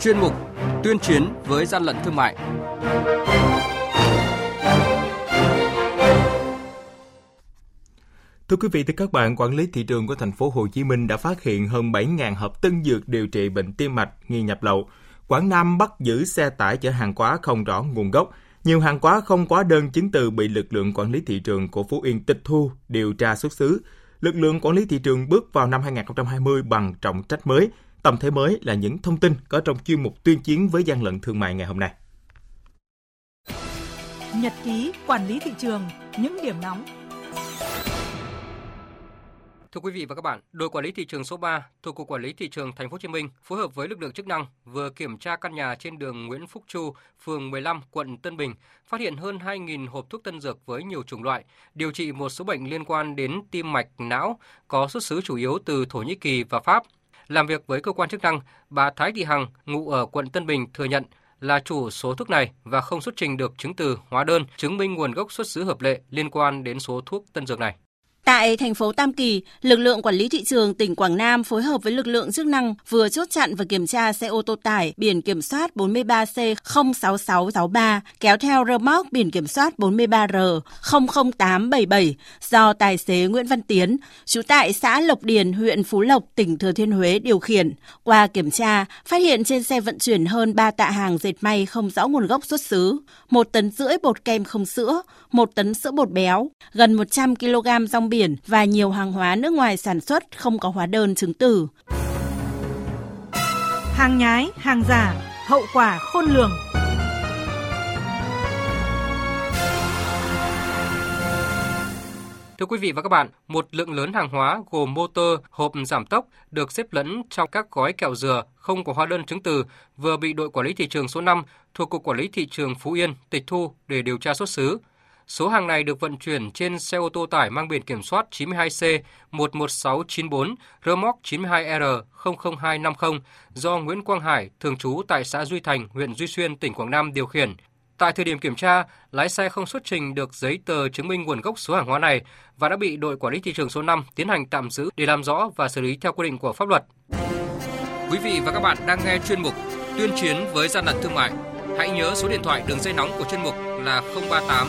chuyên mục Tuyên chiến với gian lận thương mại. Thưa quý vị và các bạn, quản lý thị trường của thành phố Hồ Chí Minh đã phát hiện hơn 7.000 hộp tân dược điều trị bệnh tim mạch nghi nhập lậu. Quảng Nam bắt giữ xe tải chở hàng hóa không rõ nguồn gốc. Nhiều hàng hóa không quá đơn chứng từ bị lực lượng quản lý thị trường của Phú Yên tịch thu, điều tra xuất xứ. Lực lượng quản lý thị trường bước vào năm 2020 bằng trọng trách mới. Tầm thế mới là những thông tin có trong chuyên mục tuyên chiến với gian lận thương mại ngày hôm nay. Nhật ký quản lý thị trường, những điểm nóng Thưa quý vị và các bạn, đội quản lý thị trường số 3 thuộc cục quản lý thị trường thành phố Hồ Chí Minh phối hợp với lực lượng chức năng vừa kiểm tra căn nhà trên đường Nguyễn Phúc Chu, phường 15, quận Tân Bình, phát hiện hơn 2.000 hộp thuốc tân dược với nhiều chủng loại, điều trị một số bệnh liên quan đến tim mạch, não, có xuất xứ chủ yếu từ Thổ Nhĩ Kỳ và Pháp. Làm việc với cơ quan chức năng, bà Thái Thị Hằng, ngụ ở quận Tân Bình thừa nhận là chủ số thuốc này và không xuất trình được chứng từ, hóa đơn chứng minh nguồn gốc xuất xứ hợp lệ liên quan đến số thuốc tân dược này. Tại thành phố Tam Kỳ, lực lượng quản lý thị trường tỉnh Quảng Nam phối hợp với lực lượng chức năng vừa chốt chặn và kiểm tra xe ô tô tải biển kiểm soát 43C06663 kéo theo rơ móc biển kiểm soát 43R00877 do tài xế Nguyễn Văn Tiến, trú tại xã Lộc Điền, huyện Phú Lộc, tỉnh Thừa Thiên Huế điều khiển. Qua kiểm tra, phát hiện trên xe vận chuyển hơn 3 tạ hàng dệt may không rõ nguồn gốc xuất xứ, 1 tấn rưỡi bột kem không sữa, 1 tấn sữa bột béo, gần 100 kg rong biển biển và nhiều hàng hóa nước ngoài sản xuất không có hóa đơn chứng từ. Hàng nhái, hàng giả, hậu quả khôn lường. Thưa quý vị và các bạn, một lượng lớn hàng hóa gồm motor, hộp giảm tốc được xếp lẫn trong các gói kẹo dừa không có hóa đơn chứng từ vừa bị đội quản lý thị trường số 5 thuộc cục quản lý thị trường Phú Yên tịch thu để điều tra xuất xứ. Số hàng này được vận chuyển trên xe ô tô tải mang biển kiểm soát 92C 11694, rơ móc 92R 00250 do Nguyễn Quang Hải, thường trú tại xã Duy Thành, huyện Duy Xuyên, tỉnh Quảng Nam điều khiển. Tại thời điểm kiểm tra, lái xe không xuất trình được giấy tờ chứng minh nguồn gốc số hàng hóa này và đã bị đội quản lý thị trường số 5 tiến hành tạm giữ để làm rõ và xử lý theo quy định của pháp luật. Quý vị và các bạn đang nghe chuyên mục Tuyên chiến với gian lận thương mại. Hãy nhớ số điện thoại đường dây nóng của chuyên mục là 038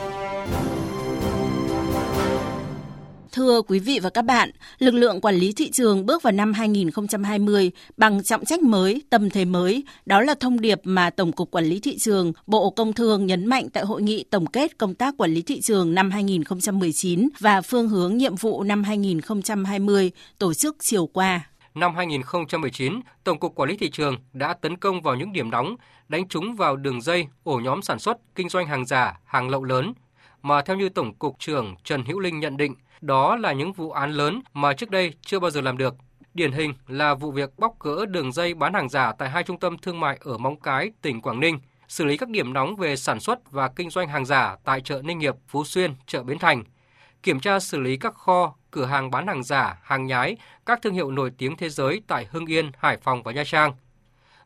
Thưa quý vị và các bạn, lực lượng quản lý thị trường bước vào năm 2020 bằng trọng trách mới, tâm thế mới. Đó là thông điệp mà Tổng cục Quản lý thị trường, Bộ Công Thương nhấn mạnh tại hội nghị tổng kết công tác quản lý thị trường năm 2019 và phương hướng nhiệm vụ năm 2020 tổ chức chiều qua. Năm 2019, Tổng cục Quản lý thị trường đã tấn công vào những điểm nóng, đánh trúng vào đường dây, ổ nhóm sản xuất, kinh doanh hàng giả, hàng lậu lớn, mà theo như Tổng cục trưởng Trần Hữu Linh nhận định, đó là những vụ án lớn mà trước đây chưa bao giờ làm được. Điển hình là vụ việc bóc gỡ đường dây bán hàng giả tại hai trung tâm thương mại ở Móng Cái, tỉnh Quảng Ninh, xử lý các điểm nóng về sản xuất và kinh doanh hàng giả tại chợ Ninh Nghiệp, Phú Xuyên, chợ Bến Thành, kiểm tra xử lý các kho, cửa hàng bán hàng giả, hàng nhái, các thương hiệu nổi tiếng thế giới tại Hưng Yên, Hải Phòng và Nha Trang.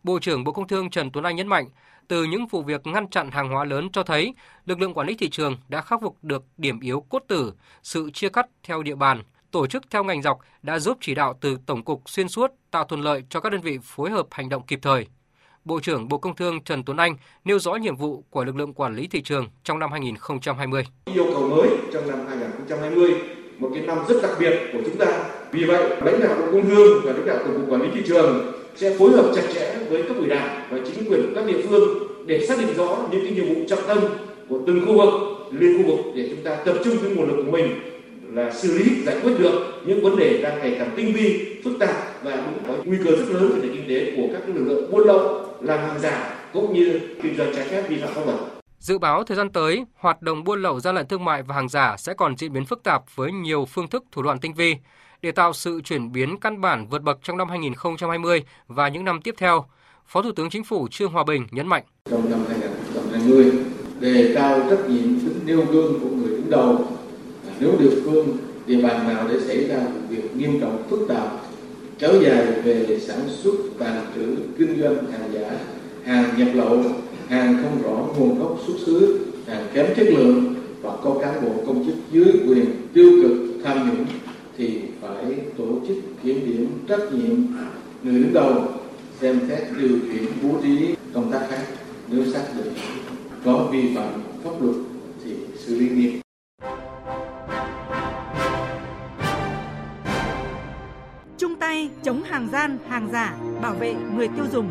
Bộ trưởng Bộ Công Thương Trần Tuấn Anh nhấn mạnh, từ những vụ việc ngăn chặn hàng hóa lớn cho thấy lực lượng quản lý thị trường đã khắc phục được điểm yếu cốt tử, sự chia cắt theo địa bàn, tổ chức theo ngành dọc đã giúp chỉ đạo từ Tổng cục xuyên suốt tạo thuận lợi cho các đơn vị phối hợp hành động kịp thời. Bộ trưởng Bộ Công Thương Trần Tuấn Anh nêu rõ nhiệm vụ của lực lượng quản lý thị trường trong năm 2020. Yêu cầu mới trong năm 2020, một cái năm rất đặc biệt của chúng ta. Vì vậy, lãnh đạo Bộ Công Thương và lãnh đạo Tổng cục Quản lý thị trường sẽ phối hợp chặt chẽ với cấp ủy đảng và chính quyền các địa phương để xác định rõ những cái nhiệm vụ trọng tâm của từng khu vực liên khu vực để chúng ta tập trung cái nguồn lực của mình là xử lý giải quyết được những vấn đề đang ngày càng tinh vi phức tạp và cũng có nguy cơ rất lớn về nền kinh tế của các lực lượng buôn lậu làm hàng giả cũng như kinh doanh trái phép vi phạm pháp luật. Dự báo thời gian tới, hoạt động buôn lậu gian lận thương mại và hàng giả sẽ còn diễn biến phức tạp với nhiều phương thức thủ đoạn tinh vi để tạo sự chuyển biến căn bản vượt bậc trong năm 2020 và những năm tiếp theo. Phó Thủ tướng Chính phủ Trương Hòa Bình nhấn mạnh. Trong năm 2020, đề cao trách nhiệm tính nêu gương của người đứng đầu. Nếu địa phương, địa bàn nào để xảy ra vụ việc nghiêm trọng phức tạp, kéo dài về sản xuất, tàn trữ, kinh doanh hàng giả, hàng nhập lậu, hàng không rõ nguồn gốc xuất xứ, hàng kém chất lượng và có cán bộ công chức dưới quyền tiêu cực tham nhũng thì phải tổ chức kiểm điểm trách nhiệm người đứng đầu xem xét điều khiển bố trí công tác khác nếu xác định có vi phạm pháp luật thì xử lý nghiêm chung tay chống hàng gian, hàng giả, bảo vệ người tiêu dùng.